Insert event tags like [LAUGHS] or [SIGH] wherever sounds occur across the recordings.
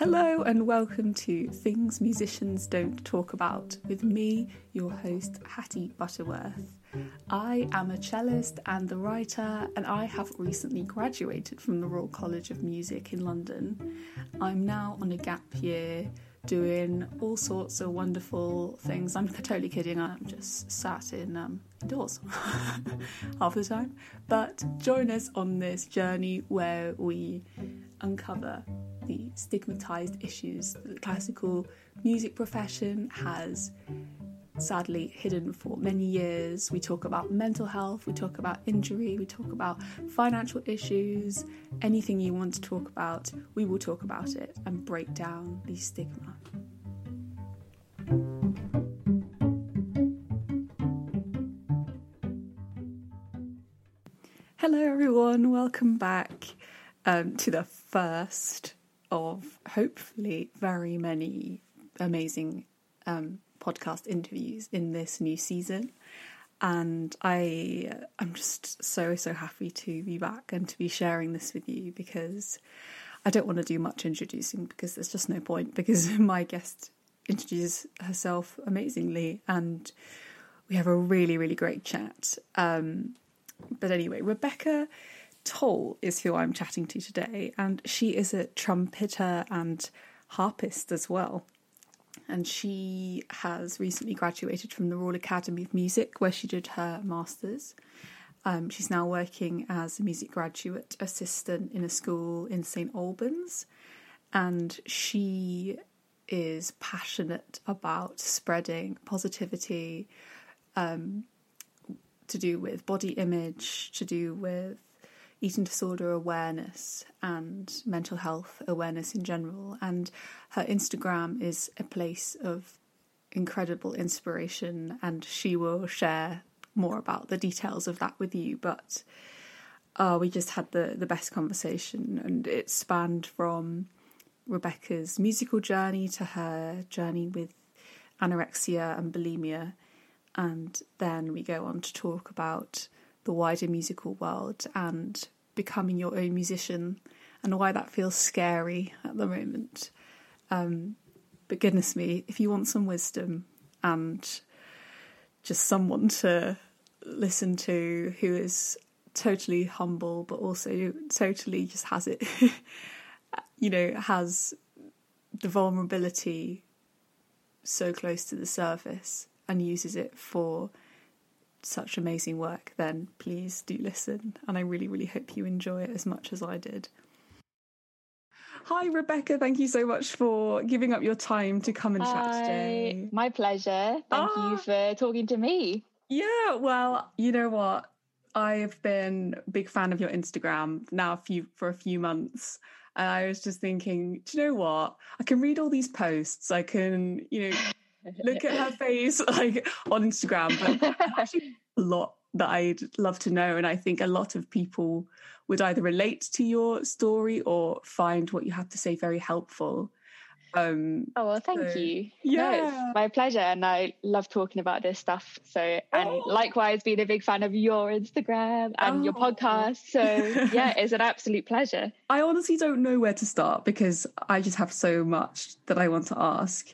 Hello and welcome to Things Musicians Don't Talk About with me, your host, Hattie Butterworth. I am a cellist and a writer, and I have recently graduated from the Royal College of Music in London. I'm now on a gap year doing all sorts of wonderful things. I'm [LAUGHS] totally kidding, I'm just sat in um, indoors [LAUGHS] half the time. But join us on this journey where we uncover the stigmatized issues that the classical music profession has sadly hidden for many years. We talk about mental health, we talk about injury, we talk about financial issues, anything you want to talk about, we will talk about it and break down the stigma. Hello, everyone, welcome back um, to the first of hopefully very many amazing um, podcast interviews in this new season. And I I'm just so, so happy to be back and to be sharing this with you because I don't want to do much introducing because there's just no point because [LAUGHS] my guest introduces herself amazingly and we have a really, really great chat. Um, but anyway, Rebecca Toll is who I'm chatting to today, and she is a trumpeter and harpist as well and she has recently graduated from the Royal Academy of Music, where she did her masters. Um, she's now working as a music graduate assistant in a school in St Albans, and she is passionate about spreading positivity um, to do with body image, to do with eating disorder awareness and mental health awareness in general. And her Instagram is a place of incredible inspiration, and she will share more about the details of that with you. But uh, we just had the, the best conversation, and it spanned from Rebecca's musical journey to her journey with anorexia and bulimia. And then we go on to talk about the wider musical world and becoming your own musician and why that feels scary at the moment. Um, but goodness me, if you want some wisdom and just someone to listen to who is totally humble but also totally just has it, [LAUGHS] you know, has the vulnerability so close to the surface and uses it for such amazing work, then please do listen. And I really, really hope you enjoy it as much as I did. Hi, Rebecca. Thank you so much for giving up your time to come and Hi, chat today. My pleasure. Thank you ah! for talking to me. Yeah, well, you know what? I've been a big fan of your Instagram now a few for a few months. And I was just thinking, do you know what? I can read all these posts. I can, you know, look at her face [LAUGHS] like on Instagram. But actually [LAUGHS] a lot that I'd love to know. And I think a lot of people would either relate to your story or find what you have to say very helpful. Um, oh well, thank so, you. Yeah, no, it's my pleasure, and I love talking about this stuff. So, and oh. likewise, being a big fan of your Instagram and oh. your podcast. So, [LAUGHS] yeah, it's an absolute pleasure. I honestly don't know where to start because I just have so much that I want to ask.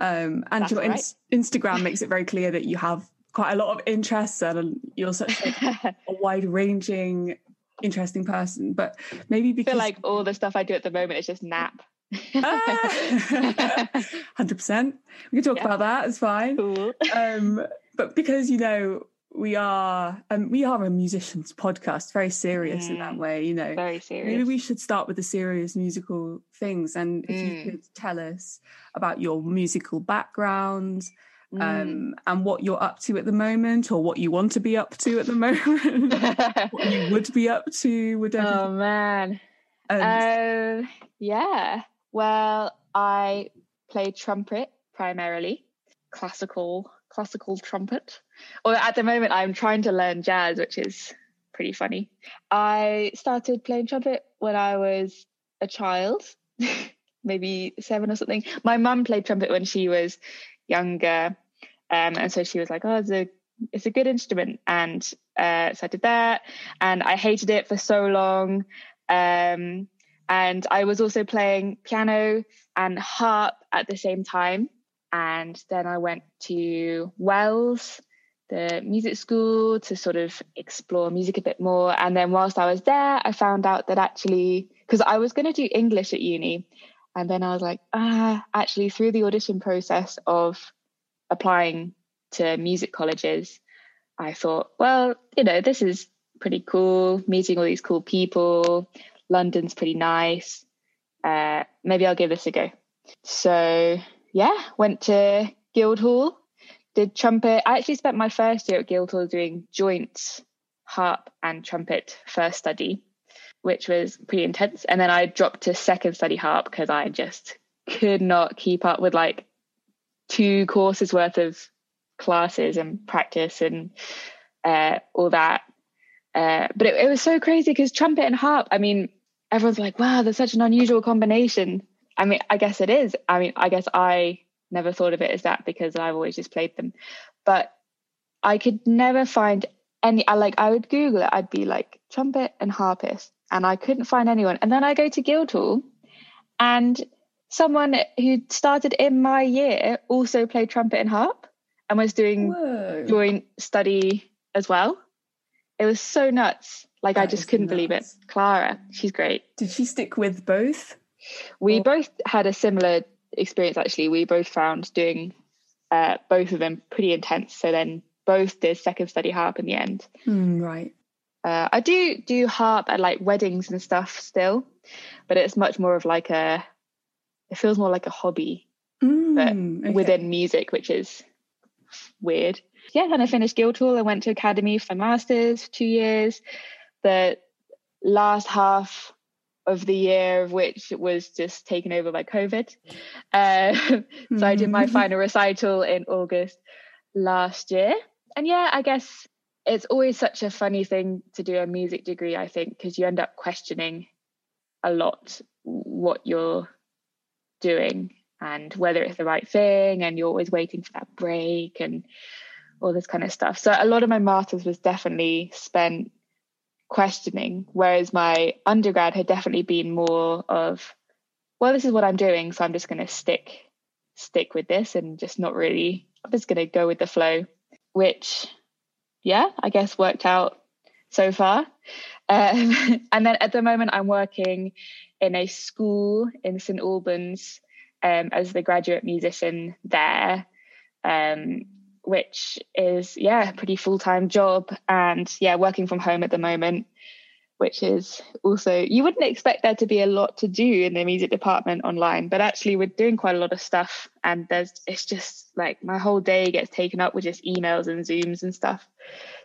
Um, and your right. in- Instagram makes it very clear that you have quite a lot of interests and you're such a, [LAUGHS] a wide ranging, interesting person. But maybe because I feel like all the stuff I do at the moment is just nap. Ah! [LAUGHS] [LAUGHS] Hundred percent. We can talk yeah. about that. It's fine. Cool. Um, but because you know we are um, we are a musicians podcast very serious mm, in that mm. way you know very serious maybe we should start with the serious musical things and if mm. you could tell us about your musical background um, mm. and what you're up to at the moment or what you want to be up to at the [LAUGHS] moment what you would be up to would [LAUGHS] oh man and... uh, yeah well i play trumpet primarily classical classical trumpet. Or at the moment, I'm trying to learn jazz, which is pretty funny. I started playing trumpet when I was a child, [LAUGHS] maybe seven or something. My mum played trumpet when she was younger. Um, and so she was like, oh, it's a, it's a good instrument. And uh, so I did that. And I hated it for so long. Um, And I was also playing piano and harp at the same time. And then I went to Wells, the music school, to sort of explore music a bit more. And then whilst I was there, I found out that actually, because I was going to do English at uni. And then I was like, ah, actually, through the audition process of applying to music colleges, I thought, well, you know, this is pretty cool, meeting all these cool people. London's pretty nice. Uh, maybe I'll give this a go. So yeah, went to Guildhall, did trumpet. I actually spent my first year at Guildhall doing joint harp and trumpet first study, which was pretty intense. And then I dropped to second study harp because I just could not keep up with like two courses worth of classes and practice and uh, all that. Uh, but it, it was so crazy because trumpet and harp, I mean, everyone's like, wow, there's such an unusual combination. I mean, I guess it is. I mean, I guess I never thought of it as that because I've always just played them. But I could never find any, I like, I would Google it. I'd be like trumpet and harpist, and I couldn't find anyone. And then I go to Guildhall, and someone who started in my year also played trumpet and harp and was doing Whoa. joint study as well. It was so nuts. Like that I just couldn't nuts. believe it. Clara, she's great. Did she stick with both? We both had a similar experience actually. We both found doing uh, both of them pretty intense. So then both did second study harp in the end. Mm, right. Uh, I do do harp at like weddings and stuff still, but it's much more of like a. It feels more like a hobby, mm, but okay. within music, which is weird. Yeah, then I finished Guildhall. I went to academy for masters, two years. The last half of the year of which was just taken over by COVID. Uh, [LAUGHS] so I did my mm-hmm. final recital in August last year. And yeah, I guess it's always such a funny thing to do a music degree, I think, because you end up questioning a lot what you're doing and whether it's the right thing. And you're always waiting for that break and all this kind of stuff. So a lot of my masters was definitely spent questioning, whereas my undergrad had definitely been more of, well, this is what I'm doing, so I'm just going to stick stick with this and just not really. I'm just going to go with the flow, which, yeah, I guess worked out so far. [LAUGHS] Um, and then at the moment, I'm working in a school in St Albans um, as the graduate musician there. Um, which is yeah, a pretty full time job, and yeah, working from home at the moment, which is also you wouldn't expect there to be a lot to do in the music department online, but actually we're doing quite a lot of stuff, and there's it's just like my whole day gets taken up with just emails and zooms and stuff.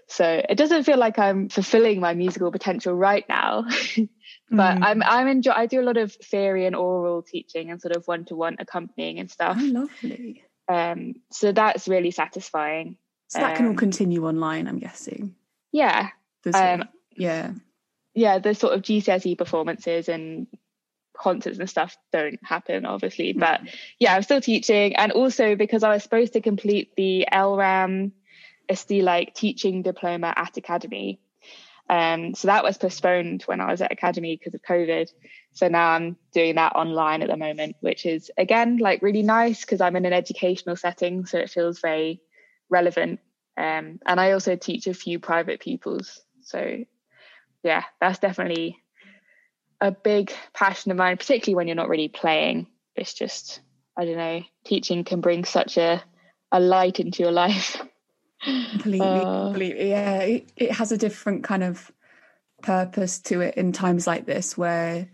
So it doesn't feel like I'm fulfilling my musical potential right now. [LAUGHS] but mm. I'm I'm enjoy I do a lot of theory and oral teaching and sort of one to one accompanying and stuff. Oh, lovely. Um, so that's really satisfying. So that can all um, continue online, I'm guessing. Yeah. Um, yeah. Yeah, the sort of GCSE performances and concerts and stuff don't happen, obviously. Mm. But yeah, I'm still teaching. And also because I was supposed to complete the LRAM, the like teaching diploma at Academy. Um, so that was postponed when I was at Academy because of COVID. So now I'm doing that online at the moment, which is again like really nice because I'm in an educational setting, so it feels very relevant. Um, and I also teach a few private pupils, so yeah, that's definitely a big passion of mine, particularly when you're not really playing. It's just I don't know, teaching can bring such a a light into your life. [LAUGHS] completely, uh, completely. Yeah, it, it has a different kind of purpose to it in times like this where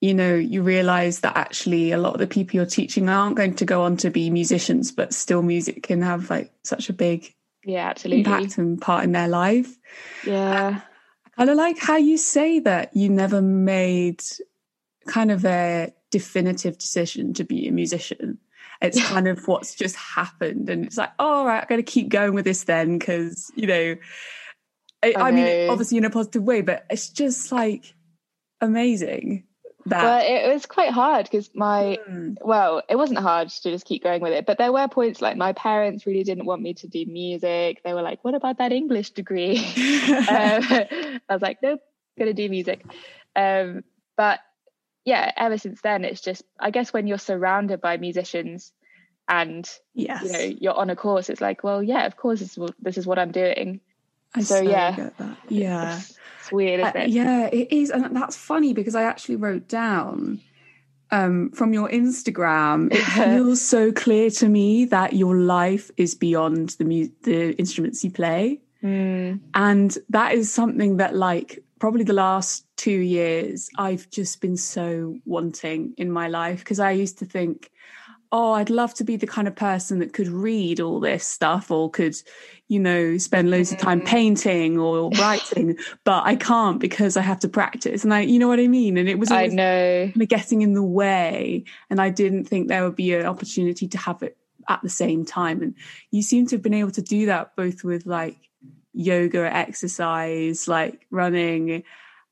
you know, you realize that actually a lot of the people you're teaching aren't going to go on to be musicians, but still music can have like such a big yeah, absolutely impact and part in their life. Yeah. I kind of like how you say that you never made kind of a definitive decision to be a musician. It's [LAUGHS] kind of what's just happened. And it's like, oh, all right, I'm going to keep going with this then because, you know, I, I, I mean, obviously in a positive way, but it's just like amazing that. Well, it was quite hard because my mm. well, it wasn't hard to just keep going with it, but there were points like my parents really didn't want me to do music. They were like, "What about that English degree?" [LAUGHS] [LAUGHS] um, I was like, "Nope, gonna do music." Um, but yeah, ever since then, it's just I guess when you're surrounded by musicians and yes. you know you're on a course, it's like, well, yeah, of course, this is what, this is what I'm doing. I so, so yeah, yeah, it's, it's weird, isn't uh, it? Yeah, it is, and that's funny because I actually wrote down um, from your Instagram, it feels so clear to me that your life is beyond the mu- the instruments you play, mm. and that is something that, like, probably the last two years, I've just been so wanting in my life because I used to think, oh, I'd love to be the kind of person that could read all this stuff or could, you know, spend loads of time mm. painting or writing, but I can't because I have to practice. And I, you know what I mean? And it was I know getting in the way. And I didn't think there would be an opportunity to have it at the same time. And you seem to have been able to do that both with like yoga exercise, like running,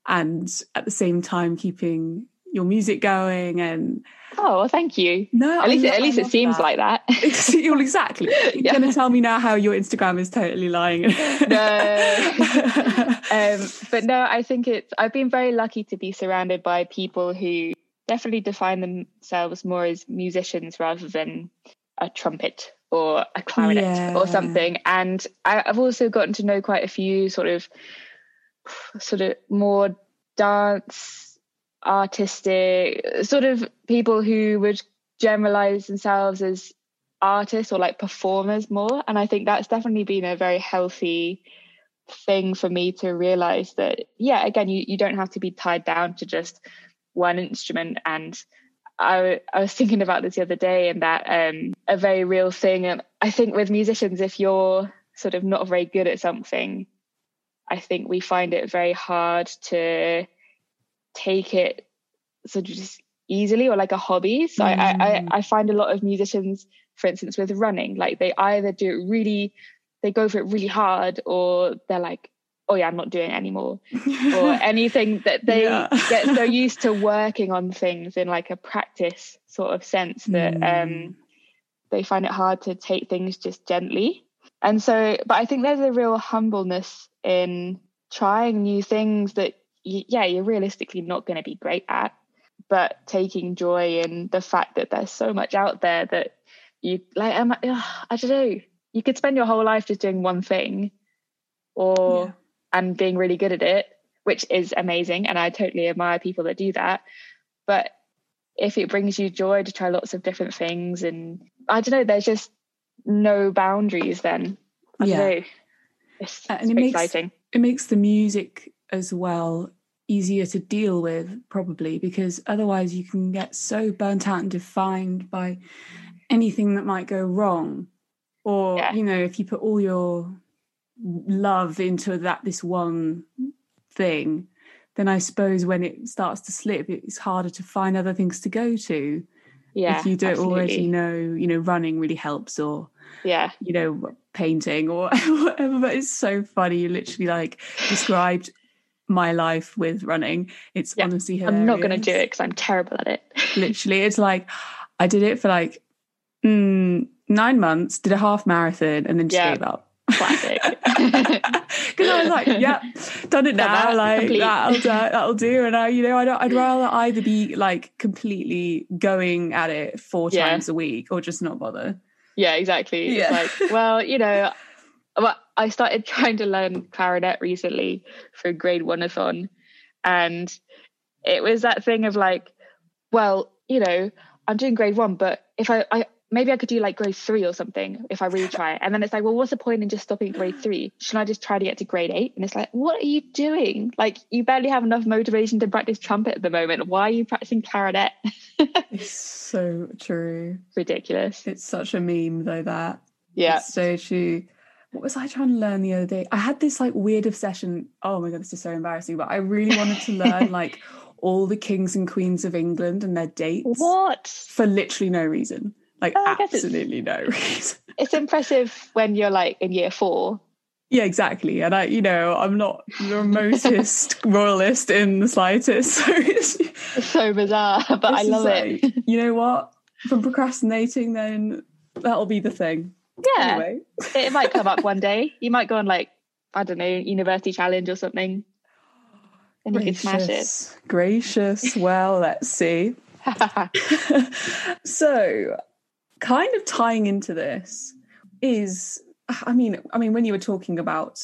and at the same time keeping your music going and Oh, well, thank you. No, at least at least it seems that. like that. [LAUGHS] exactly. [LAUGHS] You're yeah. going to tell me now how your Instagram is totally lying. no, [LAUGHS] um, but no, I think it's. I've been very lucky to be surrounded by people who definitely define themselves more as musicians rather than a trumpet or a clarinet yeah. or something. And I, I've also gotten to know quite a few sort of, sort of more dance artistic sort of people who would generalize themselves as artists or like performers more and i think that's definitely been a very healthy thing for me to realize that yeah again you, you don't have to be tied down to just one instrument and I, I was thinking about this the other day and that um, a very real thing and i think with musicians if you're sort of not very good at something i think we find it very hard to take it sort of just easily or like a hobby. So mm. I, I mm. I find a lot of musicians, for instance, with running, like they either do it really, they go for it really hard, or they're like, oh yeah, I'm not doing it anymore, [LAUGHS] or anything that they yeah. get so used to working on things in like a practice sort of sense that mm. um they find it hard to take things just gently. And so, but I think there's a real humbleness in trying new things that yeah, you're realistically not going to be great at, but taking joy in the fact that there's so much out there that you like. Um, I don't know. You could spend your whole life just doing one thing, or yeah. And being really good at it, which is amazing, and I totally admire people that do that. But if it brings you joy to try lots of different things, and I don't know, there's just no boundaries. Then I yeah. know. It's, uh, and it's it makes, exciting. It makes the music as well easier to deal with probably because otherwise you can get so burnt out and defined by anything that might go wrong or yeah. you know if you put all your love into that this one thing then i suppose when it starts to slip it's harder to find other things to go to yeah if you don't absolutely. already know you know running really helps or yeah you know painting or [LAUGHS] whatever but it's so funny you literally like described my life with running. It's yeah, honestly hilarious. I'm not going to do it because I'm terrible at it. [LAUGHS] Literally, it's like I did it for like mm, nine months, did a half marathon, and then just yeah. gave up. Classic. [LAUGHS] [LAUGHS] Because I was like, yeah, done it now. like that'll do, [LAUGHS] that'll do. And I, you know, I don't, I'd rather either be like completely going at it four yeah. times a week or just not bother. Yeah, exactly. Yeah. It's like, well, you know, I started trying to learn clarinet recently for grade one on, and it was that thing of like, well, you know, I'm doing grade one, but if I, I maybe I could do like grade three or something if I really try. And then it's like, well, what's the point in just stopping grade three? Should I just try to get to grade eight? And it's like, what are you doing? Like, you barely have enough motivation to practice trumpet at the moment. Why are you practicing clarinet? [LAUGHS] it's so true. Ridiculous. It's such a meme, though, that. Yeah. It's so true what was I trying to learn the other day? I had this like weird obsession. Oh my god, this is so embarrassing. But I really wanted to learn [LAUGHS] like all the kings and queens of England and their dates. What? For literally no reason. Like oh, absolutely no [LAUGHS] reason. It's impressive when you're like in year four. Yeah, exactly. And I, you know, I'm not the remotest [LAUGHS] royalist in the slightest. So it's, it's so bizarre, [LAUGHS] but I love it. You know what? From procrastinating, then that'll be the thing. Yeah. Anyway. it might come up one day. You might go on like, I don't know, university challenge or something. then gracious, you can smash it. Gracious. Well, let's see. so, kind of tying into this is, I mean, I mean, when you were talking about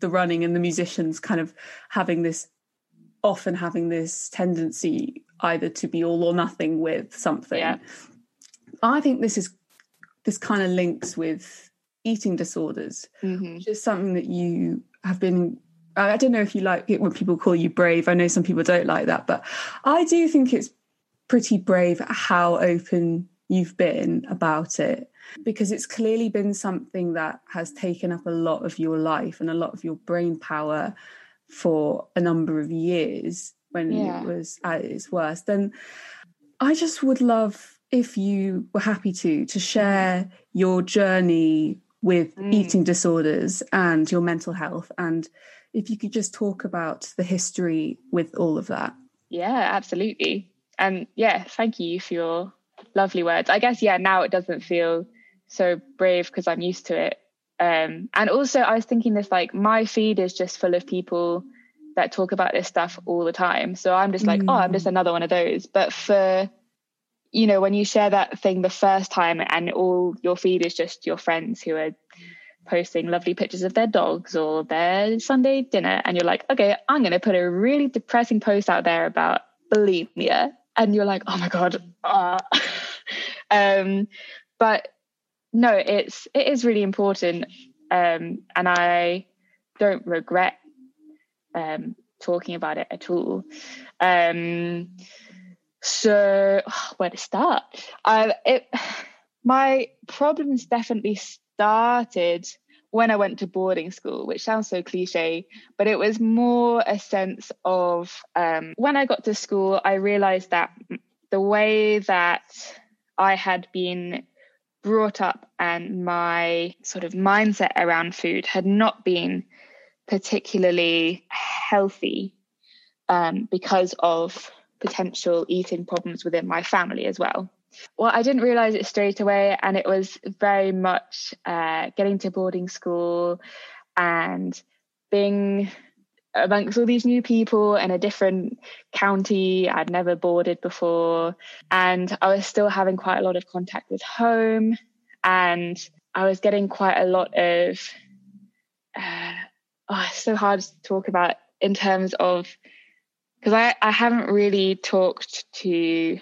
the running and the musicians kind of having this, often having this tendency either to be all or nothing with something. Yeah. I think this is this kind of links with eating disorders, mm-hmm. which is something that you have been. I don't know if you like it when people call you brave. I know some people don't like that, but I do think it's pretty brave how open you've been about it because it's clearly been something that has taken up a lot of your life and a lot of your brain power for a number of years when yeah. it was at its worst. And I just would love if you were happy to to share your journey with mm. eating disorders and your mental health and if you could just talk about the history with all of that yeah absolutely and yeah thank you for your lovely words i guess yeah now it doesn't feel so brave because i'm used to it um, and also i was thinking this like my feed is just full of people that talk about this stuff all the time so i'm just like mm. oh i'm just mm. another one of those but for you know, when you share that thing the first time and all your feed is just your friends who are posting lovely pictures of their dogs or their Sunday dinner, and you're like, okay, I'm going to put a really depressing post out there about bulimia. And you're like, oh my God. Uh. [LAUGHS] um, but no, it's, it is really important. Um, and I don't regret um, talking about it at all. Um, so [SIGHS] where to start? It [SIGHS] my problems definitely started when I went to boarding school, which sounds so cliche, but it was more a sense of um, when I got to school, I realized that the way that I had been brought up and my sort of mindset around food had not been particularly healthy um, because of potential eating problems within my family as well. Well, I didn't realize it straight away, and it was very much uh, getting to boarding school and being amongst all these new people in a different county I'd never boarded before. And I was still having quite a lot of contact with home, and I was getting quite a lot of, uh, oh, it's so hard to talk about in terms of because I, I haven't really talked to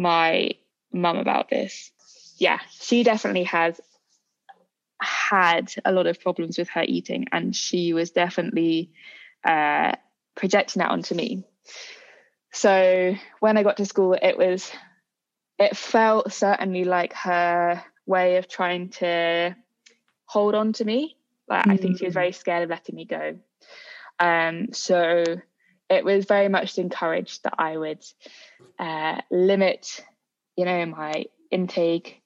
my mum about this. Yeah, she definitely has had a lot of problems with her eating, and she was definitely uh, projecting that onto me. So when I got to school, it was, it felt certainly like her way of trying to hold on to me. Like mm. I think she was mm. very scared of letting me go. Um, so it was very much encouraged that I would uh, limit, you know, my intake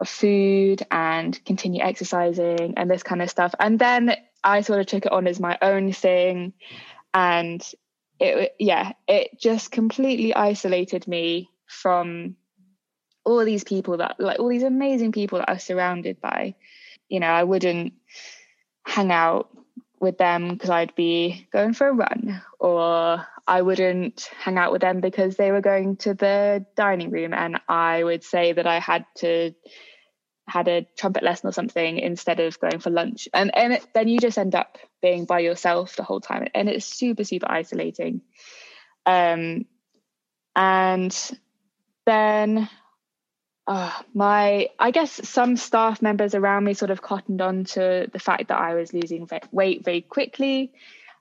of food and continue exercising and this kind of stuff. And then I sort of took it on as my own thing, and it, yeah, it just completely isolated me from all these people that, like, all these amazing people that I was surrounded by. You know, I wouldn't hang out with them because I'd be going for a run, or I wouldn't hang out with them because they were going to the dining room, and I would say that I had to had a trumpet lesson or something instead of going for lunch, and and it, then you just end up being by yourself the whole time, and it's super super isolating. Um, and then uh, my I guess some staff members around me sort of cottoned on to the fact that I was losing weight very quickly,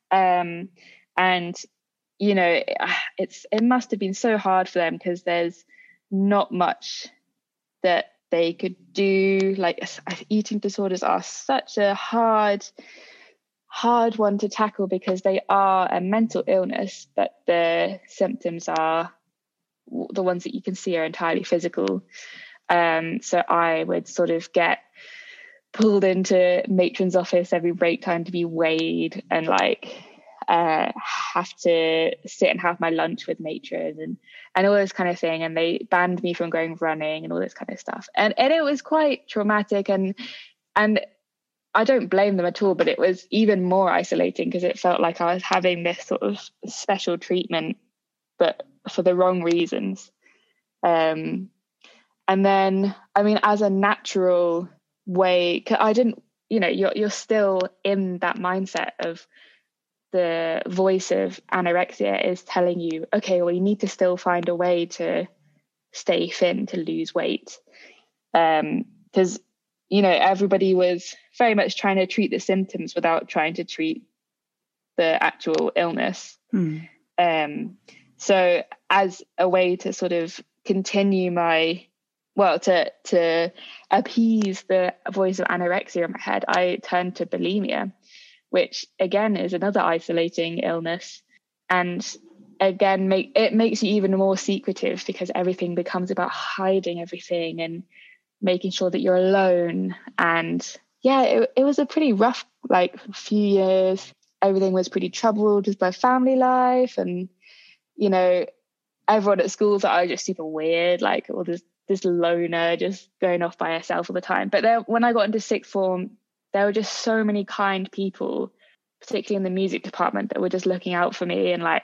um, and you know it's it must have been so hard for them because there's not much that they could do. Like eating disorders are such a hard hard one to tackle because they are a mental illness, but the symptoms are the ones that you can see are entirely physical. Um, so I would sort of get pulled into matron's office every break time to be weighed and like uh, have to sit and have my lunch with matron and and all this kind of thing and they banned me from going running and all this kind of stuff and and it was quite traumatic and and I don't blame them at all, but it was even more isolating because it felt like I was having this sort of special treatment, but for the wrong reasons. Um, and then, I mean, as a natural way, I didn't, you know, you're you're still in that mindset of the voice of anorexia is telling you, okay, well, you need to still find a way to stay thin to lose weight, because um, you know everybody was very much trying to treat the symptoms without trying to treat the actual illness. Hmm. Um, so as a way to sort of continue my well to to appease the voice of anorexia in my head i turned to bulimia which again is another isolating illness. And again make it makes you even more secretive because everything becomes about hiding everything and making sure that you're alone. And yeah it, it was a pretty rough like few years. Everything was pretty troubled with my family life and you know, everyone at school thought I was oh, just super weird, like all this this loner just going off by herself all the time. But then when I got into sixth form, there were just so many kind people, particularly in the music department, that were just looking out for me. And like,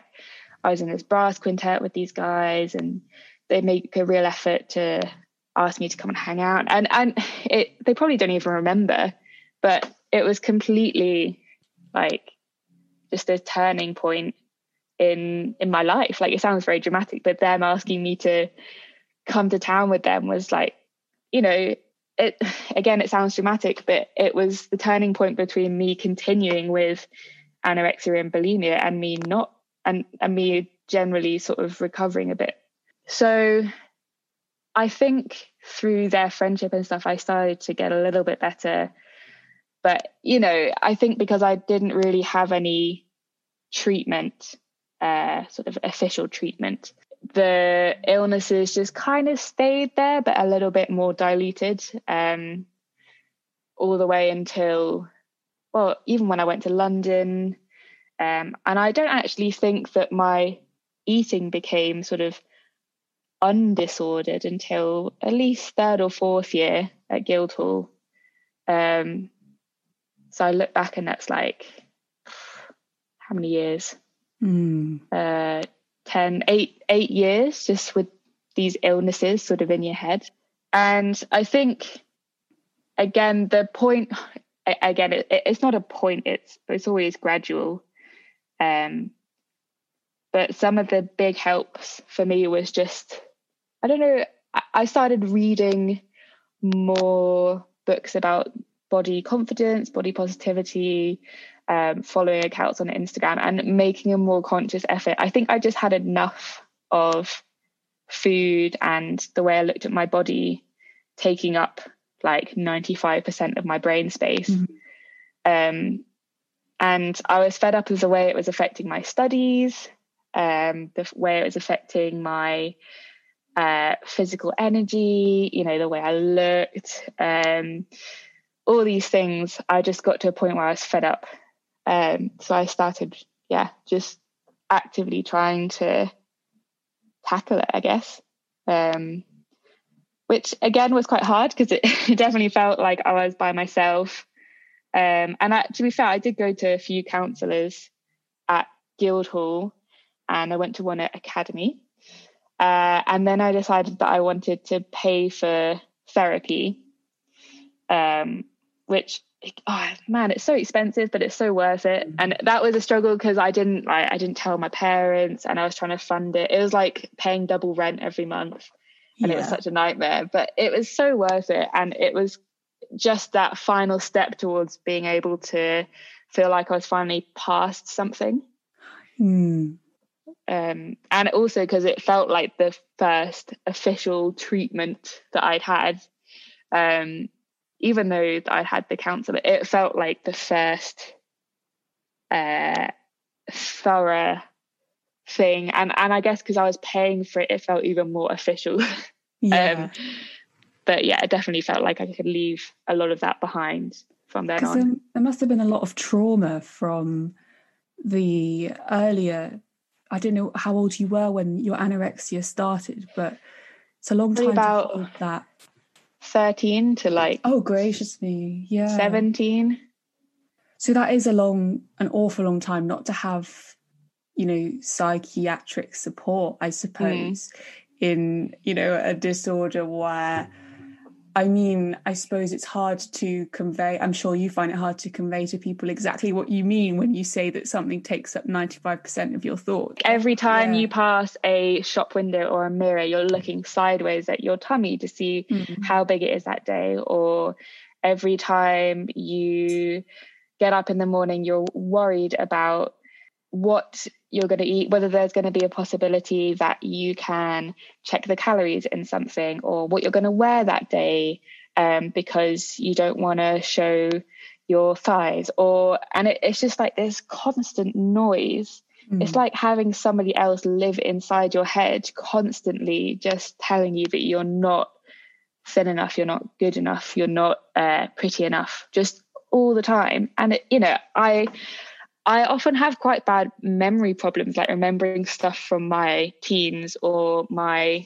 I was in this brass quintet with these guys, and they make a real effort to ask me to come and hang out. And and it, they probably don't even remember, but it was completely like just a turning point in in my life. Like it sounds very dramatic but them asking me to come to town with them was like you know it [SIGHS] again it sounds dramatic but it was the turning point between me continuing with anorexia and bulimia and me not and and me generally sort of recovering a bit. So i think through their friendship and stuff i started to get a little bit better. But you know i think because i didn't really have any treatment uh, sort of official treatment. The illnesses just kind of stayed there, but a little bit more diluted, um, all the way until, well, even when I went to London. Um, and I don't actually think that my eating became sort of undisordered until at least third or fourth year at Guildhall. Um, so I look back and that's like how many years? Mm. uh, 10, eight, eight years just with these illnesses sort of in your head. And I think, again, the point, again, it, it's not a point, it's, it's always gradual. Um, but some of the big helps for me was just, I don't know, I started reading more books about body confidence, body positivity, um, following accounts on Instagram and making a more conscious effort. I think I just had enough of food and the way I looked at my body taking up like 95% of my brain space. Mm-hmm. Um, and I was fed up with the way it was affecting my studies, um, the way it was affecting my uh, physical energy, you know, the way I looked, um, all these things. I just got to a point where I was fed up um, so I started, yeah, just actively trying to tackle it, I guess. Um, which again was quite hard because it, it, [LAUGHS] definitely felt like I was by myself. Um, and I, to be fair, I did go to a few counsellors at Guildhall and I went to one at Academy. Uh, and then I decided that I wanted to pay for therapy, um, which oh man it's so expensive but it's so worth it mm-hmm. and that was a struggle because i didn't like i didn't tell my parents and i was trying to fund it it was like paying double rent every month and yeah. it was such a nightmare but it was so worth it and it was just that final step towards being able to feel like i was finally past something mm. um, and also because it felt like the first official treatment that i'd had um, even though I had the counsellor, it felt like the first uh, thorough thing, and and I guess because I was paying for it, it felt even more official. [LAUGHS] Yeah. um, but yeah, it definitely felt like I could leave a lot of that behind from then on. Um, there must have been a lot of trauma from the earlier. I don't know how old you were when your anorexia started, but it's a long time about, that 13 to like oh gracious me. Yeah. 17 so that is a long an awful long time not to have you know psychiatric support i suppose mm. in you know a disorder where I mean, I suppose it's hard to convey. I'm sure you find it hard to convey to people exactly what you mean when you say that something takes up 95% of your thought. Every time yeah. you pass a shop window or a mirror, you're looking sideways at your tummy to see mm-hmm. how big it is that day. Or every time you get up in the morning, you're worried about what you're going to eat, whether there's going to be a possibility that you can check the calories in something or what you're going to wear that day um, because you don't want to show your thighs or and it, it's just like this constant noise mm. it's like having somebody else live inside your head constantly just telling you that you're not thin enough you're not good enough you're not uh, pretty enough just all the time and it, you know i I often have quite bad memory problems, like remembering stuff from my teens or my,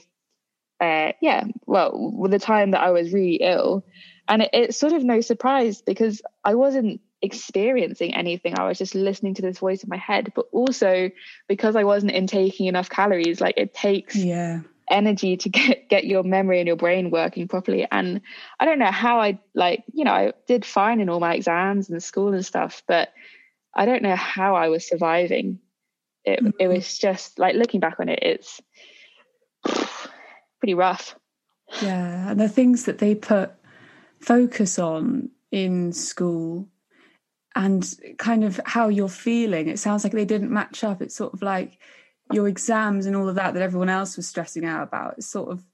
uh, yeah, well, the time that I was really ill. And it, it's sort of no surprise because I wasn't experiencing anything. I was just listening to this voice in my head, but also because I wasn't intaking enough calories, like it takes yeah. energy to [LAUGHS] get, get your memory and your brain working properly. And I don't know how I like, you know, I did fine in all my exams and school and stuff, but I don't know how I was surviving. It mm-hmm. it was just like looking back on it, it's pretty rough. Yeah, and the things that they put focus on in school and kind of how you're feeling. It sounds like they didn't match up. It's sort of like your exams and all of that that everyone else was stressing out about. It's sort of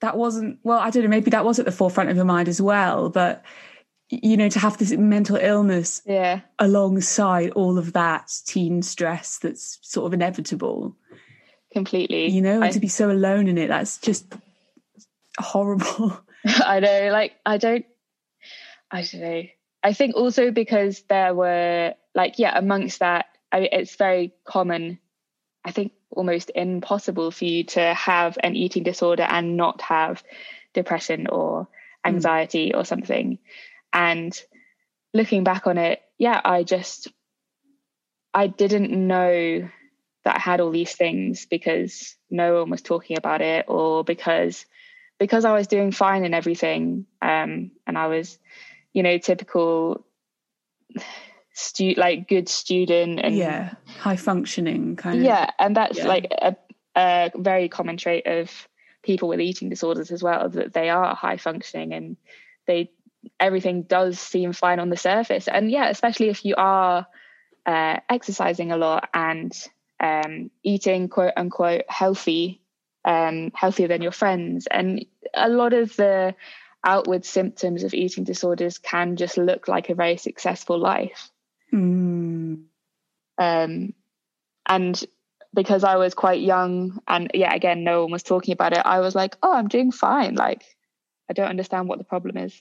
that wasn't well, I don't know, maybe that was at the forefront of your mind as well, but you know to have this mental illness yeah. alongside all of that teen stress that's sort of inevitable. Completely. You know I, to be so alone in it that's just horrible. [LAUGHS] [LAUGHS] I know like i don't i don't know. I think also because there were like yeah amongst that I, it's very common i think almost impossible for you to have an eating disorder and not have depression or hmm. anxiety mm. or something and looking back on it, yeah, I just, I didn't know that I had all these things because no one was talking about it or because because I was doing fine in everything um, and I was you know typical stu- like good student and yeah high functioning kind of yeah and that's yeah. like a, a very common trait of people with eating disorders as well that they are high functioning and they everything does seem fine on the surface. And yeah, especially if you are uh, exercising a lot and um, eating quote unquote healthy, um, healthier than your friends. And a lot of the outward symptoms of eating disorders can just look like a very successful life. Mm. Um, and because I was quite young and yeah, again, no one was talking about it, I was like, oh, I'm doing fine. Like, I don't understand what the problem is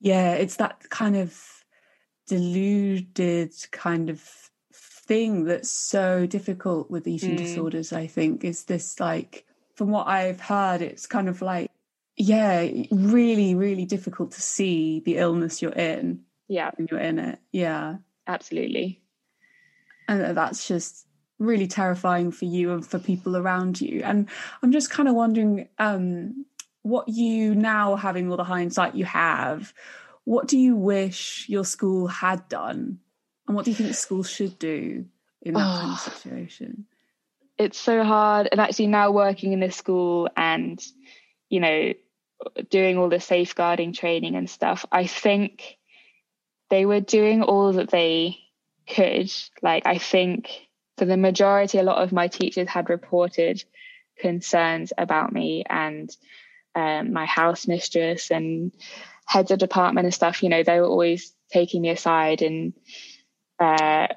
yeah it's that kind of deluded kind of thing that's so difficult with eating mm. disorders i think is this like from what i've heard it's kind of like yeah really really difficult to see the illness you're in yeah. when you're in it. Yeah. Absolutely. And that's just really terrifying for you and for people around you. And i'm just kind of wondering um what you now having all the hindsight you have what do you wish your school had done? And what do you think school should do in that oh, kind of ah. situation? It's so hard and actually now working in this school and you know doing all the safeguarding training and stuff i think they were doing all that they could. Like i think for the majority a lot of my teachers had reported concerns about me and um, my house mistress and heads of department and stuff, you know, they were always taking me aside and uh,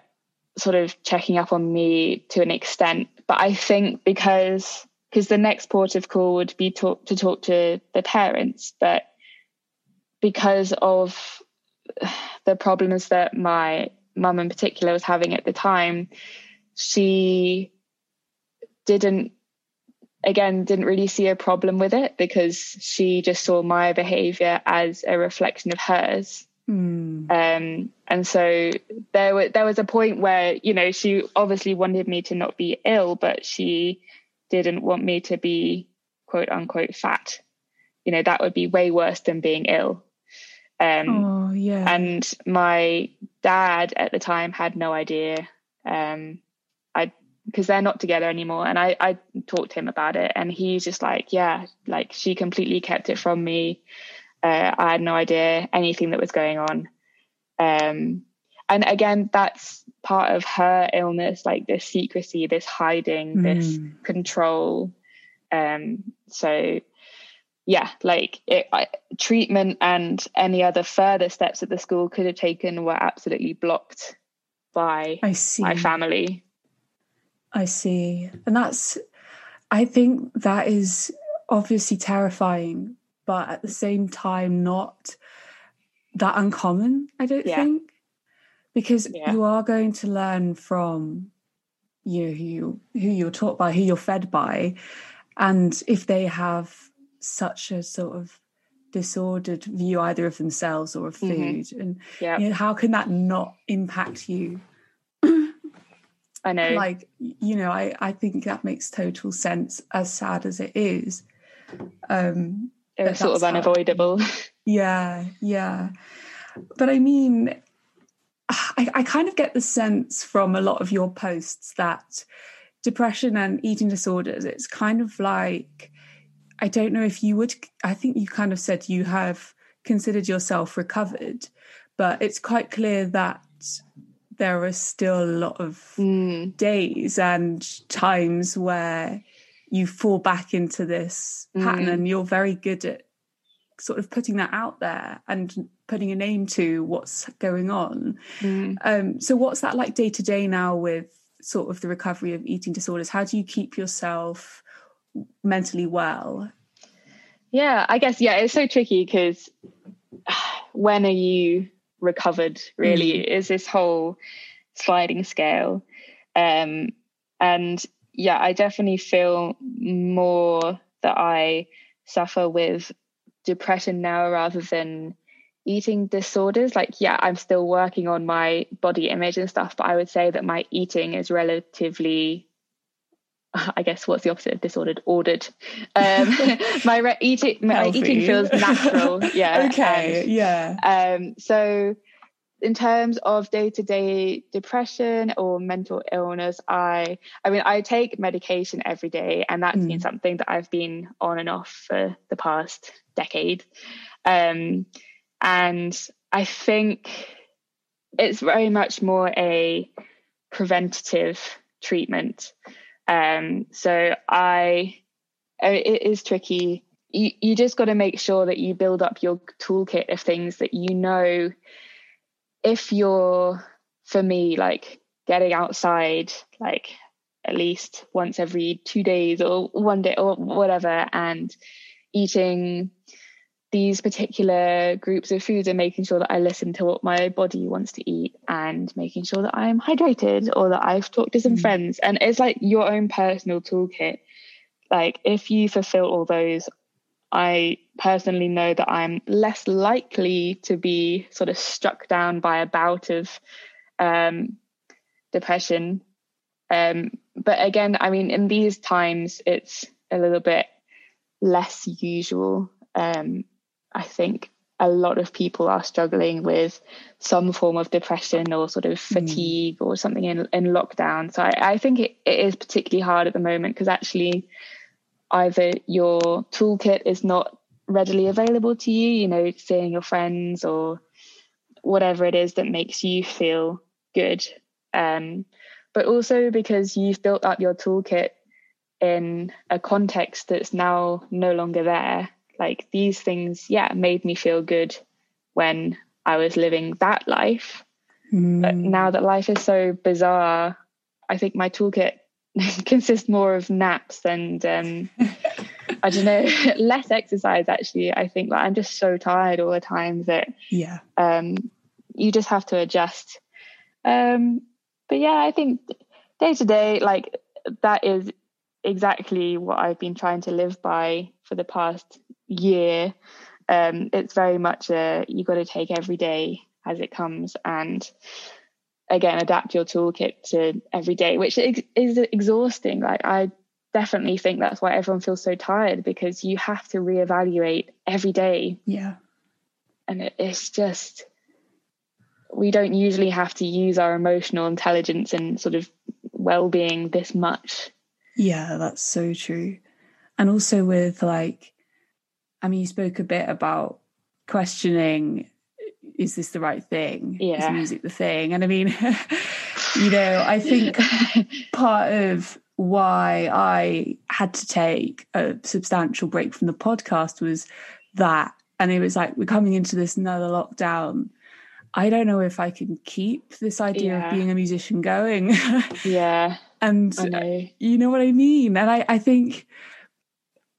sort of checking up on me to an extent. But I think because because the next port of call would be talk, to talk to the parents, but because of the problems that my mum in particular was having at the time, she didn't again didn't really see a problem with it because she just saw my behavior as a reflection of hers. Mm. um, and so there was there was a point where you know she obviously wanted me to not be ill but she didn't want me to be quote unquote fat. You know that would be way worse than being ill. Um, oh yeah. and my dad at the time had no idea um, because they're not together anymore and i i talked to him about it and he's just like yeah like she completely kept it from me. Uh, i had no idea anything that was going on. Um, and again that's part of her illness like this secrecy this hiding this Mm. control. Um, so yeah like it, I, treatment and any other further steps that the school could have taken were absolutely blocked by my family I see. And that's, I think that is obviously terrifying, but at the same time, not that uncommon, I don't Yeah. think. Because Yeah. you are going to learn from you know, who you who you're taught by, who you're fed by. And if they have such a sort of disordered view either of themselves or of food, Mhm. and yeah you know, how can that not impact you i know. Like you know i i think that makes total sense as sad as it is um it was sort of that's how- unavoidable. [LAUGHS] Yeah yeah. But i mean I, I kind of get the sense from a lot of your posts that depression and eating disorders it's kind of like i don't know if you would i think you kind of said you have considered yourself recovered but it's quite clear that there are still a lot of Mm, days and times where you fall back into this pattern Mm. and you're very good at sort of putting that out there and putting a name to what's going on mm. um, so what's that like day to day now with sort of the recovery of eating disorders how do you keep yourself mentally well yeah i guess yeah it's so tricky because [SIGHS] when are you recovered really. Is this whole sliding scale. Um and yeah i definitely feel more that i suffer with depression now rather than eating disorders. Like yeah i'm still working on my body image and stuff but i would say that my eating is relatively [LAUGHS] I guess what's the opposite of disordered? Ordered. Um, [LAUGHS] my re- eating, my Healthy. eating feels natural. Yeah. [LAUGHS] okay and, yeah um, so, in terms of day to day depression or mental illness, I, I mean, I take medication every day, and that's been Mm. something that I've been on and off for the past decade. Um, and I think it's very much more a preventative treatment. Um, so I, I it is tricky. You, you just got to make sure that you build up your toolkit of things that you know. If you're, for me, like getting outside, like at least once every two days or one day or whatever, and eating these particular groups of foods and making sure that I listen to what my body wants to eat and making sure that I'm hydrated or that I've talked to some Mm. friends. And it's like your own personal toolkit. Like if you fulfill all those, I personally know that I'm less likely to be sort of struck down by a bout of um, depression. Um, but again, I mean, in these times, it's a little bit less usual. Um, I think a lot of people are struggling with some form of depression or sort of fatigue or something in, in lockdown. So I, I think it, it is particularly hard at the moment because actually either your toolkit is not readily available to you, you know, seeing your friends or whatever it is that makes you feel good. Um, but also because you've built up your toolkit in a context that's now no longer there. Like these things, yeah, made me feel good when I was living that life. But Mm. now that life is so bizarre, I think my toolkit [LAUGHS] consists more of naps and um, I don't know, [LAUGHS] less exercise. Actually, I think like I'm just so tired all the time that yeah um, you just have to adjust. Um, but yeah, I think day to day, like that is exactly what I've been trying to live by for the past year. Um, it's very much a you got to take every day as it comes and again adapt your toolkit to every day, which is, exhausting. Like I definitely think that's why everyone feels so tired because you have to reevaluate every day. Yeah. And it, it's just, we don't usually have to use our emotional intelligence and sort of well being this much. Yeah, that's so true. And also with like, I mean, you spoke a bit about questioning is this the right thing? Yeah. Is music the thing? And I mean, [LAUGHS] you know, I think [LAUGHS] part of why I had to take a substantial break from the podcast was that. And it was like, we're coming into this another lockdown. I don't know if I can keep this idea yeah. of being a musician going. [LAUGHS] yeah. and know. you know what I mean? And I, I think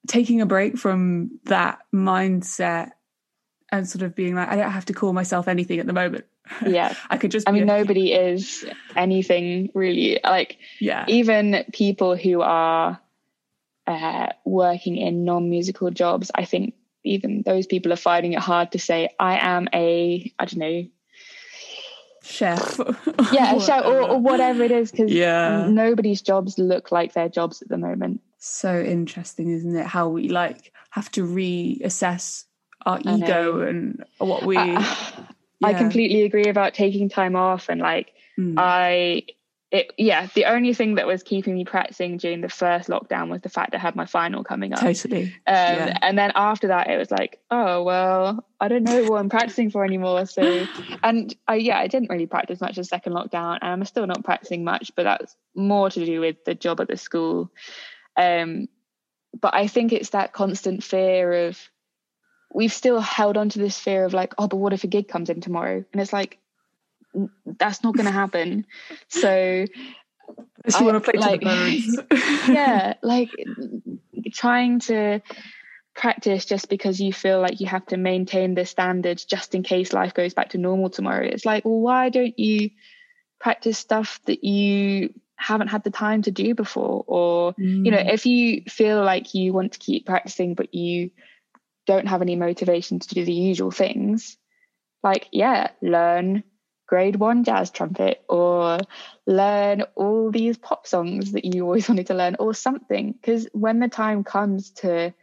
taking a break from that mindset and sort of being like, I don't have to call myself anything at the moment. [LAUGHS] Yeah. I could just I mean, nobody is anything really. Like, yeah. Even people who are uh, working in non musical jobs, I think even those people are finding it hard to say, I am a, I don't know, chef. [LAUGHS] yeah, a chef or, or whatever it is, because yeah. nobody's jobs look like their jobs at the moment. So interesting, isn't it? How we like have to reassess our ego and what we. Uh, yeah. I completely agree about taking time off and like mm. I it yeah, the only thing that was keeping me practicing during the first lockdown was the fact I had my final coming up. Totally. Um, yeah. and then after that it was like, oh well, I don't know what I'm practicing for anymore. So [LAUGHS] and I yeah, I didn't really practice much the second lockdown and I'm still not practicing much, but that's more to do with the job at the school. Um but I think it's that constant fear of we've still held on to this fear of like, oh, but what if a gig comes in tomorrow? And it's like, that's not going to happen. [LAUGHS] So, I want to play like, to the birds. [LAUGHS] yeah, like trying to practice just because you feel like you have to maintain the standards just in case life goes back to normal tomorrow. It's like, well, why don't you practice stuff that you haven't had the time to do before? Or, mm. you know, mm. if you feel like you want to keep practicing, but you don't have any motivation to do the usual things, like, yeah, learn grade one jazz trumpet or learn all these pop songs that you always [LAUGHS] wanted to learn or something. Because when the time comes to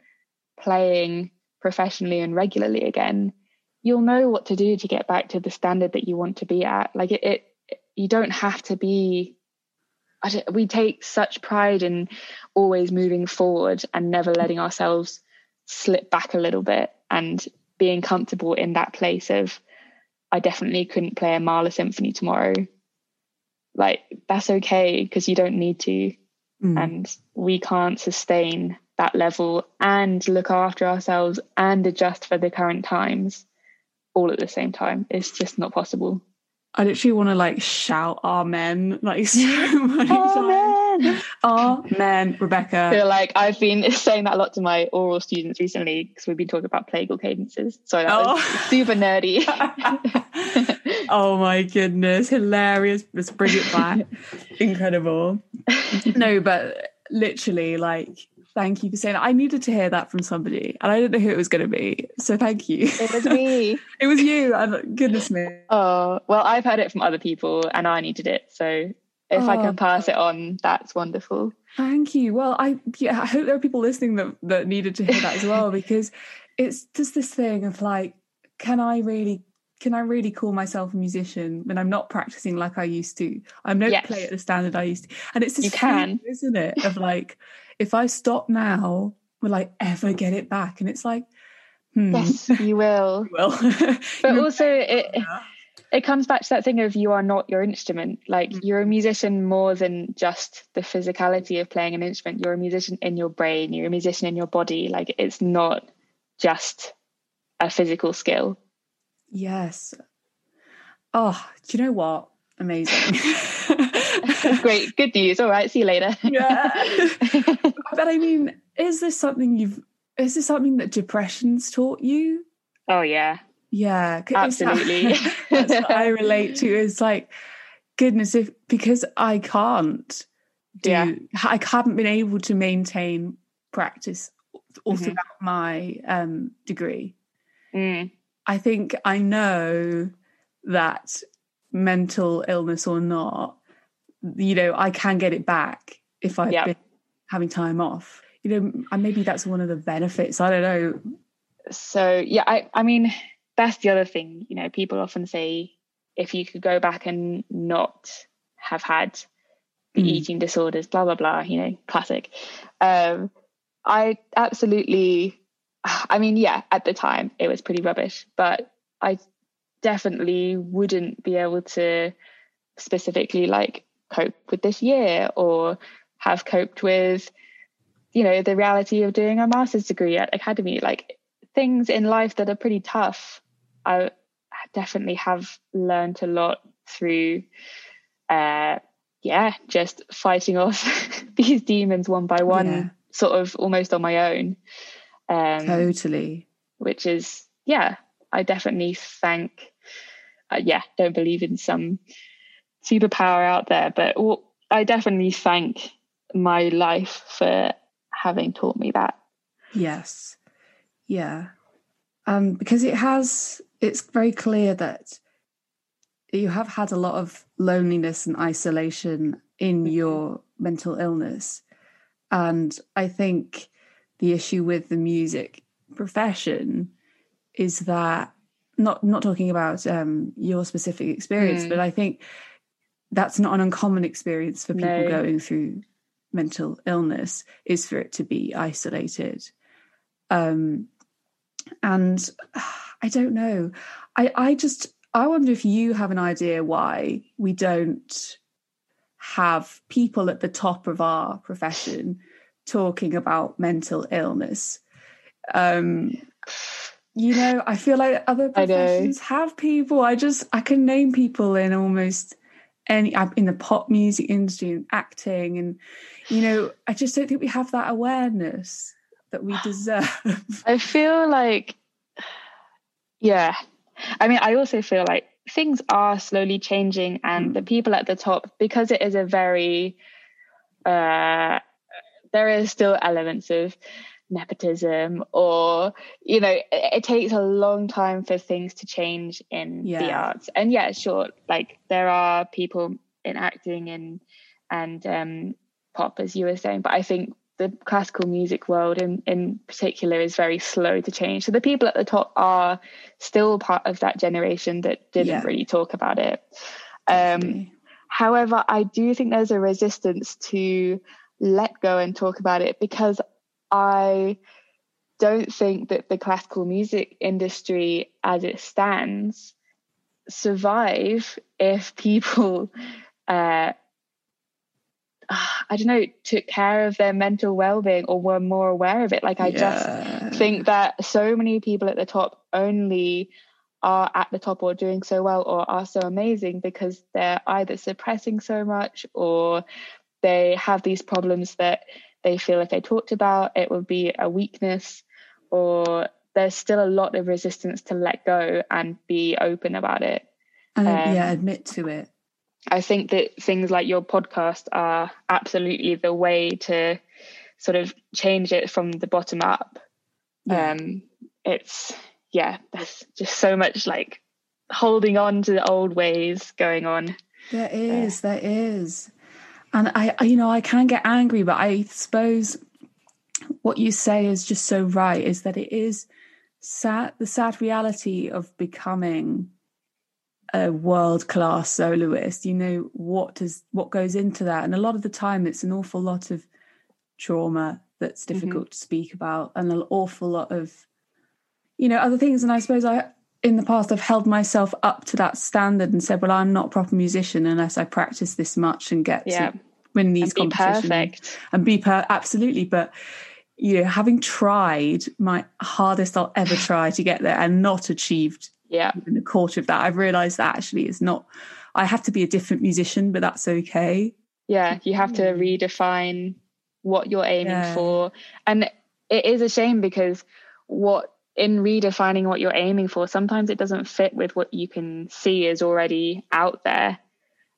playing professionally and regularly again, you'll know what to do to get back to the standard that you want to be at. Like it, it you don't have to be. We take such pride in always moving forward and never letting ourselves slip back a little bit and being comfortable in that place of I definitely couldn't play a Mahler symphony tomorrow. Like that's okay because you don't need to. Mm. And we can't sustain that level and look after ourselves and adjust for the current times all at the same time. It's just not possible. I literally want to like shout amen like [LAUGHS] so many amen. times. Amen, Rebecca. I feel like I've been [LAUGHS] saying that a lot to my aural students recently because we've been talking about plagal cadences. So that oh. was super nerdy. [LAUGHS] oh my goodness, hilarious. Let's bring it back. Incredible. no, but literally like Thank you for saying that. I needed to hear that from somebody, and I didn't know who it was going to be. So thank you. It was me. [LAUGHS] it was you. goodness me. Oh well, I've heard it from other people, and I needed it. So if oh, I can oh. pass it on, that's wonderful. Thank you. Well, I yeah, I hope there are people listening that that needed to hear that as well, [LAUGHS] because it's just this thing of like, can I really can I really call myself a musician when I'm not practicing like I used to? I'm no yes. play at the standard I used to. And it's this you can, thing, isn't it? Of like, if I stop now, will I ever get it back? And it's like, hmm. yes, you will. [LAUGHS] [LAUGHS] you will. but also, it it comes back to that thing of you are not your instrument. Like mm. you're a musician more than just the physicality of playing an instrument. You're a musician in your brain. You're a musician in your body. Like it's not just a physical skill. Yes. Oh, do you know what? Amazing. [LAUGHS] Great. Good news. All right. See you later. yeah. But I mean, is this something you've, is this something that depression's taught you? Oh, yeah. Yeah. Absolutely. [LAUGHS] that's what I relate to is like, goodness, if, because I can't do yeah. I haven't been able to maintain practice all mm-hmm. throughout my um, degree. Mm. I think I know that mental illness or not, you know, I can get it back if I've yep. been having time off. You know, and maybe that's one of the benefits. I don't know. So yeah, I I mean that's the other thing. You know, people often say if you could go back and not have had the mm. eating disorders, blah blah blah. You know, classic. Um, I absolutely. I mean, yeah, at the time it was pretty rubbish, but I definitely wouldn't be able to specifically like cope with this year or have coped with you know the reality of doing a master's degree at academy. Like things in life that are pretty tough i definitely have learned a lot through uh yeah just fighting off [LAUGHS] these demons one by one yeah. sort of almost on my own. Um totally. which is yeah i definitely thank uh, yeah don't believe in some superpower out there but i definitely thank my life for having taught me that. Yes. Yeah. Um, because it has, it's very clear that you have had a lot of loneliness and isolation in mm-hmm. your mental illness. And I think the issue with the music profession is that not not talking about um, your specific experience, mm. but I think that's not an uncommon experience for people no. going through mental illness is for it to be isolated. Um, and [SIGHS] I don't know. I, I just I wonder if you have an idea why we don't have people at the top of our profession talking about mental illness. Um, you know, I feel like other professions have people. I just I can name people in almost any in the pop music industry and acting and you know i just don't think we have that awareness that we deserve [SIGHS] i feel like yeah i mean i also feel like things are slowly changing and mm. the people at the top because it is a very uh there is still elements of nepotism or you know it, it, takes a long time for things to change in yeah. the arts and yeah sure like there are people in acting and and um pop as you were saying but i think the classical music world in in particular is very slow to change. So the people at the top are still part of that generation that didn't yeah. really talk about it. Um however i do think there's a resistance to let go and talk about it because I don't think that the classical music industry as it stands survive if people [LAUGHS] uh, [SIGHS] I don't know, took care of their mental well-being or were more aware of it. Like I yeah. just think that so many people at the top only are at the top or doing so well or are so amazing because they're either suppressing so much or they have these problems that they feel if they talked about it would be a weakness or there's still a lot of resistance to let go and be open about it and um, yeah admit to it i think that things like your podcast are absolutely the way to sort of change it from the bottom up. Yeah. um it's yeah there's just so much like holding on to the old ways going on. There is uh, there is. And I, you know, I can get angry, but I suppose what you say is just so right is that it is sad, the sad reality of becoming a world class soloist. You know, what does, what goes into that? And a lot of the time it's an awful lot of trauma that's mm-hmm. difficult mm-hmm. to speak about and an awful lot of, you know, other things. And I suppose I, in the past I've held myself up to that standard and said, well, I'm not a proper musician unless I practice this much and get yeah. to win these and competitions perfect. and be per absolutely. But you know, having tried my hardest I'll ever try to get there and not achieved yeah in the quarter of that, I've realized that actually is not I have to be a different musician, but that's okay. Yeah, you have to redefine what you're aiming yeah. for. And it is a shame because what in redefining what you're aiming for, sometimes it doesn't fit with what you can see is already out there.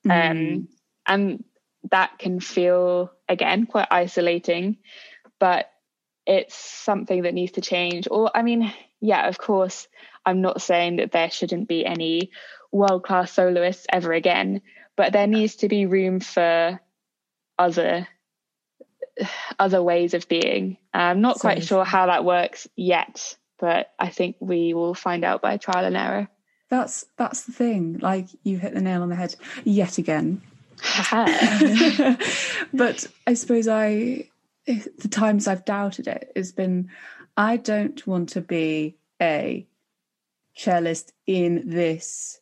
Mm. Um, and that can feel again quite isolating but it's something that needs to change or i mean yeah of course i'm not saying that there shouldn't be any world class soloists ever again but there needs to be room for other other ways of being. I'm not quite sure how that works yet but i think we will find out by trial and error. That's that's the thing. Like you hit the nail on the head yet again. [LAUGHS] But I suppose I, the times I've doubted it has been, I don't want to be a cellist in this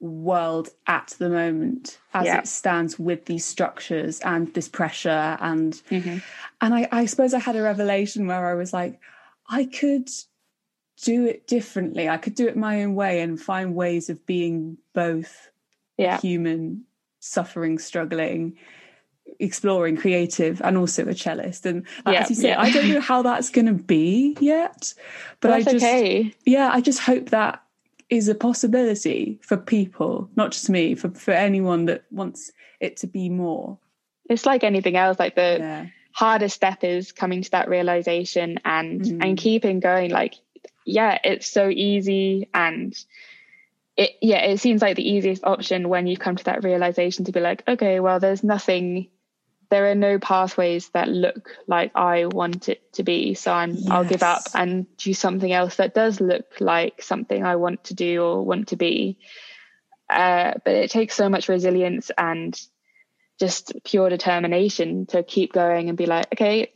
world at the moment as yeah. it stands with these structures and this pressure and mm-hmm. and I, I suppose I had a revelation where I was like, I could do it differently. I could do it my own way and find ways of being both yeah. human suffering, struggling, exploring, creative, and also a cellist. And yeah, as you say, yeah. I don't know [LAUGHS] how that's going to be yet, but I just, okay. yeah, I just hope that is a possibility for people, not just me, for for anyone that wants it to be more. It's like anything else, like the. Yeah. hardest step is coming to that realization and mm. and keeping going like yeah it's so easy and it yeah it seems like the easiest option when you've come to that realization to be like okay well there's nothing there are no pathways that look like I want it to be. So I'm yes. I'll give up and do something else that does look like something I want to do or want to be. Uh, but it takes so much resilience and just pure determination to keep going and be like, okay,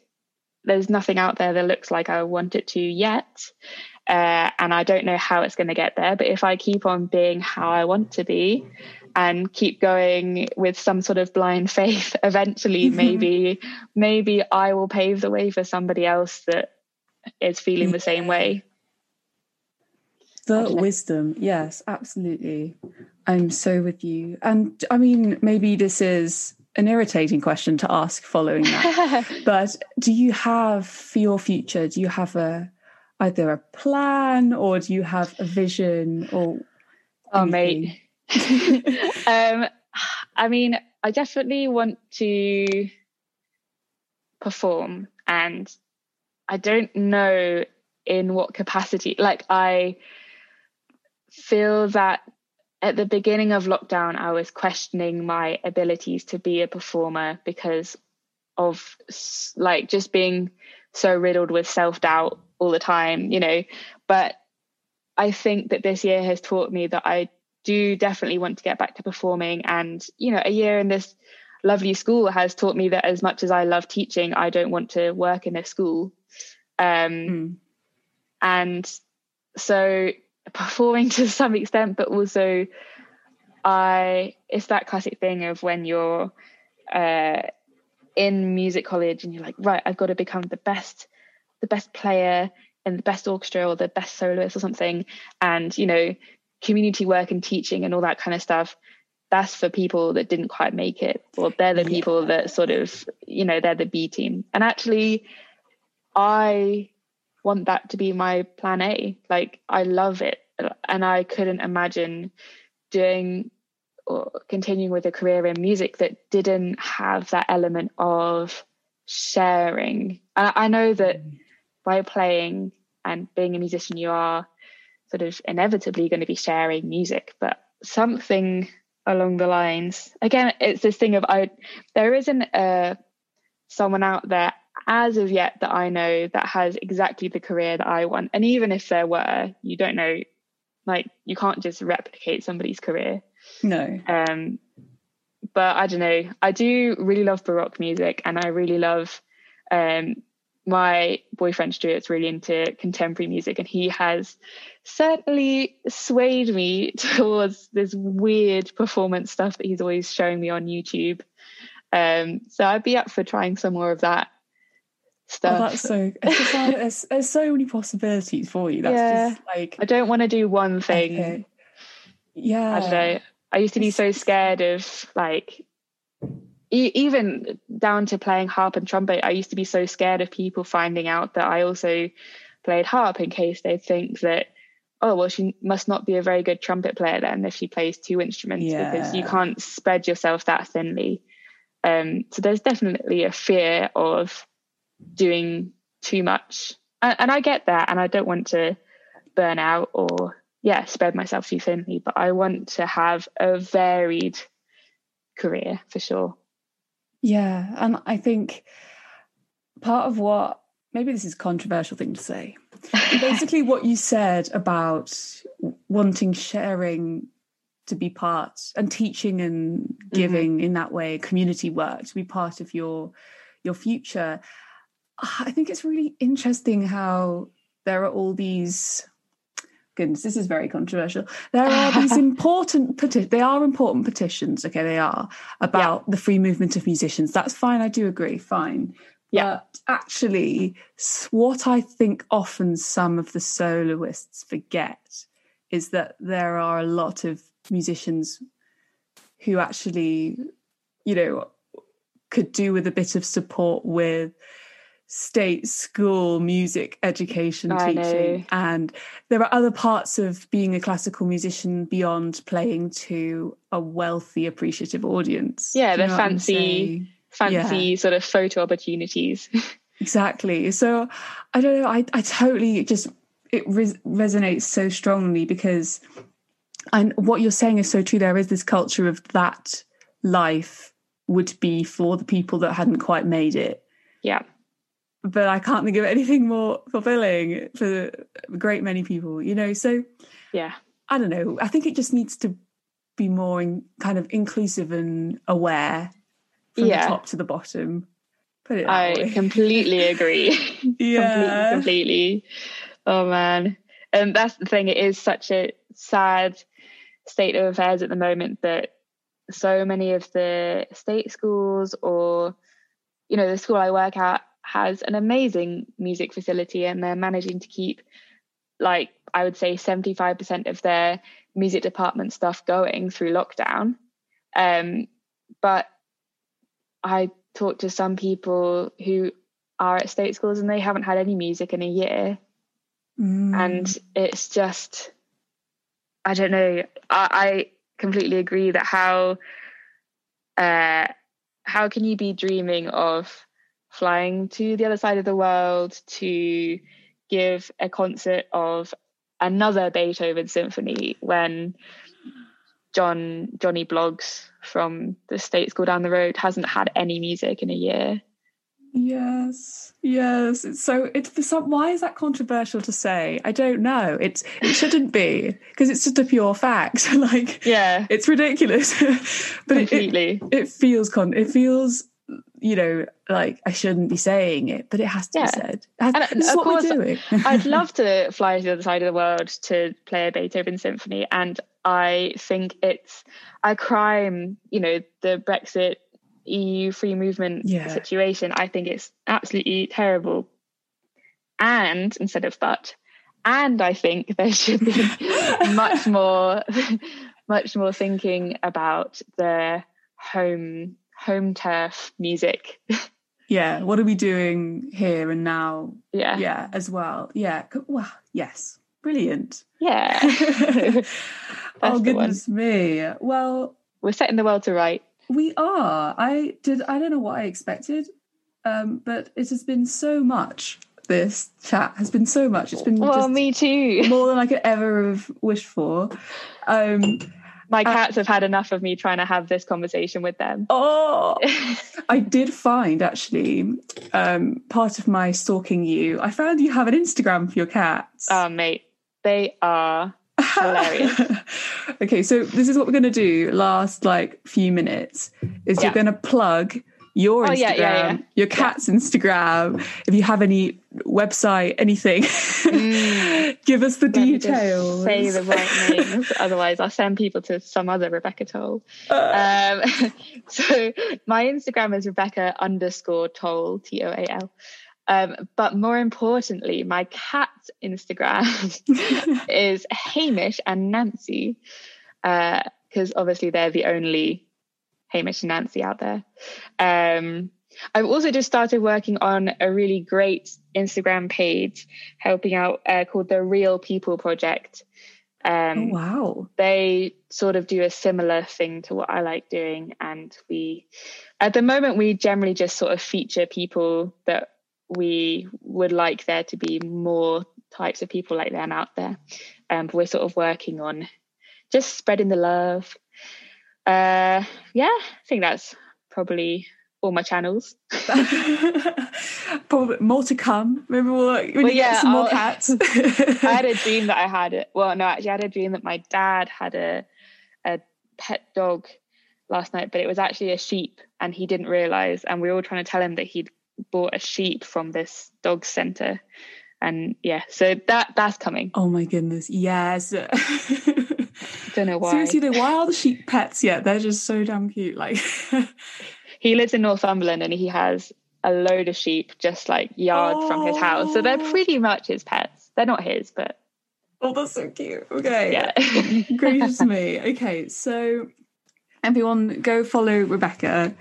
there's nothing out there that looks like I want it to yet. Uh, and I don't know how it's going to get there. But if I keep on being how I want to be and keep going with some sort of blind faith, [LAUGHS] eventually mm-hmm. maybe maybe I will pave the way for somebody else that is feeling the same way. The wisdom, yes, absolutely. I'm so with you. And I mean, maybe this is an irritating question to ask following that. [LAUGHS] but do you have for your future, do you have a either a plan or do you have a vision or oh mate um i mean i definitely want to perform and i don't know in what capacity like i feel that at the beginning of lockdown i was questioning my abilities to be a performer because of like just being so riddled with self-doubt all the time, you know. But I think that this year has taught me that I do definitely want to get back to performing. And, you know, a year in this lovely school has taught me that as much as I love teaching, I don't want to work in a school. Um, mm. And so performing [LAUGHS] to some extent, but also I, it's that classic thing of when you're uh, in music college and you're like, right, I've got to become the best the best player in the best orchestra or the best soloist or something and you know community work and teaching and all that kind of stuff that's for people that didn't quite make it or they're the people that sort of you know they're the b team. And actually i want that to be my plan a. Like i love it. And i couldn't imagine doing or continuing with a career in music that didn't have that element of sharing. And i know that mm. by playing and being a musician, you are sort of inevitably going to be sharing music, but something along the lines. Again, it's this thing of I. There isn't a someone out there as of yet that I know that has exactly the career that I want. And even if there were, you don't know. Like you can't just replicate somebody's career. No. Um, but I don't know. I do really love baroque music, and I really love um my boyfriend Stuart's really into contemporary music, and he has certainly swayed me [LAUGHS] towards this weird performance stuff that he's always showing me on YouTube. Um, so I'd be up for trying some more of that stuff. Oh, that's so. [LAUGHS] there's, there's, so many possibilities for you. That's yeah, just like I don't want to do one thing. Okay. Yeah, I don't know. I used to be so scared of like even down to playing harp and trumpet, I used to be so scared of people finding out that I also played harp in case they think that, oh, well, she must not be a very good trumpet player then if she plays two instruments yeah. because you can't spread yourself that thinly. Um, so there's definitely a fear of doing too much, and, and I get that, and I don't want to burn out or yeah spread myself too thinly, but I want to have a varied career for sure. Yeah, and I think part of what maybe this is a controversial thing to say. Basically, what you said about wanting sharing to be part and teaching and giving mm-hmm. in that way, community work to be part of your your future. I think it's really interesting how there are all these goodness, this is very controversial. There are these [LAUGHS] important peti- they are important petitions, okay, they are about yeah. the free movement of musicians. That's fine, I do agree, fine. Yeah. But actually, what I think often some of the soloists forget is that there are a lot of musicians who actually, you know, could do with a bit of support with state school music education I teaching know. and there are other parts of being a classical musician beyond playing to a wealthy appreciative audience yeah the fancy fancy yeah. sort of photo opportunities. [LAUGHS] Exactly. So i don't know i, I totally just it res- resonates so strongly because and what you're saying is so true there is this culture of that life would be for the people that hadn't quite made it. Yeah. But i can't think of anything more fulfilling for a great many people you know? So yeah. I don't know i think it just needs to be more in, kind of inclusive and aware from yeah. the top to the bottom. Put it i completely [LAUGHS] agree. Yeah. Completely, completely. Oh man. And that's the thing it is such a sad state of affairs at the moment that so many of the state schools or you know the school i work at has an amazing music facility and they're managing to keep like i would say 75% of their music department stuff going through lockdown. Um, but i talked to some people who are at state schools and they haven't had any music in a year mm. and it's just I don't know. I, I completely agree that how uh, how can you be dreaming of flying to the other side of the world to give a concert of another Beethoven symphony when John Johnny Bloggs from the state school down the road hasn't had any music in a year. Yes, yes. So it's for some. Why is that controversial to say? I don't know. It's it shouldn't be because it's just a pure fact. [LAUGHS] like yeah, it's ridiculous. [LAUGHS] but Completely. It, it, it feels con. It feels you know like I shouldn't be saying it, but it has to yeah. be said. And this is what course, we're doing. [LAUGHS] I'd love to fly to the other side of the world to play a Beethoven symphony, and I think it's a crime. You know, the Brexit EU free movement yeah. situation, I think it's absolutely terrible. And instead of but, and I think there should be [LAUGHS] much more, much more thinking about the home home turf music. yeah, what are we doing here and now? Yeah, yeah, as well. Yeah, well, yes, brilliant. Yeah. [LAUGHS] [LAUGHS] oh goodness me. Well, we're setting the world to right. We are. I did. I don't know what I expected, um, but it has been so much. This chat has been so much. It's been well, me too. [LAUGHS] More than I could ever have wished for. Um, my uh, cats uh, have had enough of me trying to have this conversation with them. Oh, [LAUGHS] I did find actually um, part of my stalking you. I found you have an Instagram for your cats. Oh, mate, they are Hilarious. [LAUGHS] okay, so this is what we're going to do last like few minutes is yeah. you're going to plug your oh, Instagram, yeah, yeah, your cat's Instagram. If you have any website, anything, mm. [LAUGHS] give us the Let details. say the right names, [LAUGHS] otherwise I'll send people to some other Rebecca Toal. Uh. Um, so my Instagram is Rebecca underscore Toal T O A L. Um, but more importantly, my cat's Instagram [LAUGHS] is Hamish and Nancy, because uh, obviously they're the only Hamish and Nancy out there. Um, I've also just started working on a really great Instagram page helping out uh, called the Real People Project. Um, oh, wow. They sort of do a similar thing to what I like doing. And we, at the moment, we generally just sort of feature people that we would like there to be more types of people like them out there. Um, but we're sort of working on just spreading the love. Uh, yeah, I think that's probably all my channels. [LAUGHS] [LAUGHS] Probably more to come. Maybe we'll, when well, you yeah, get some I'll, more cats. [LAUGHS] I had a dream that I had it. Well, no, actually, I had a dream that my dad had a a pet dog last night, but it was actually a sheep, and he didn't realize. And we were all trying to tell him that he'd bought a sheep from this dog center, and yeah, so that that's coming. Oh my goodness, yes. [LAUGHS] Don't know why. Seriously, though, why are the sheep pets? Yeah, they're just so damn cute. Like [LAUGHS] he lives in Northumberland and he has a load of sheep just like yards oh. from his house. So they're pretty much his pets. They're not his, but Oh, that's so cute. Okay. Yeah. Gracious [LAUGHS] me. Okay, so everyone go follow Rebecca.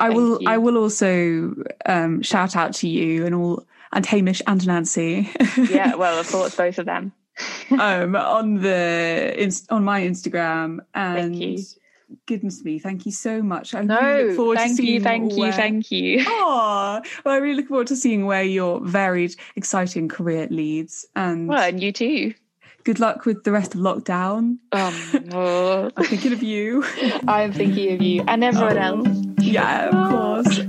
I will. I will also um, shout out to you and all and Hamish and Nancy. [LAUGHS] yeah, well, of course, both of them. um, on the on my Instagram and goodness me, thank you so much. I no, really look forward thank to seeing you, thank where... you, thank you. Oh, [LAUGHS] well, I really look forward to seeing where your varied, exciting career leads. And well, and you too. Good luck with the rest of lockdown. Um, oh. I'm thinking of you. [LAUGHS] I'm thinking of you and everyone oh. else. Yeah, of course.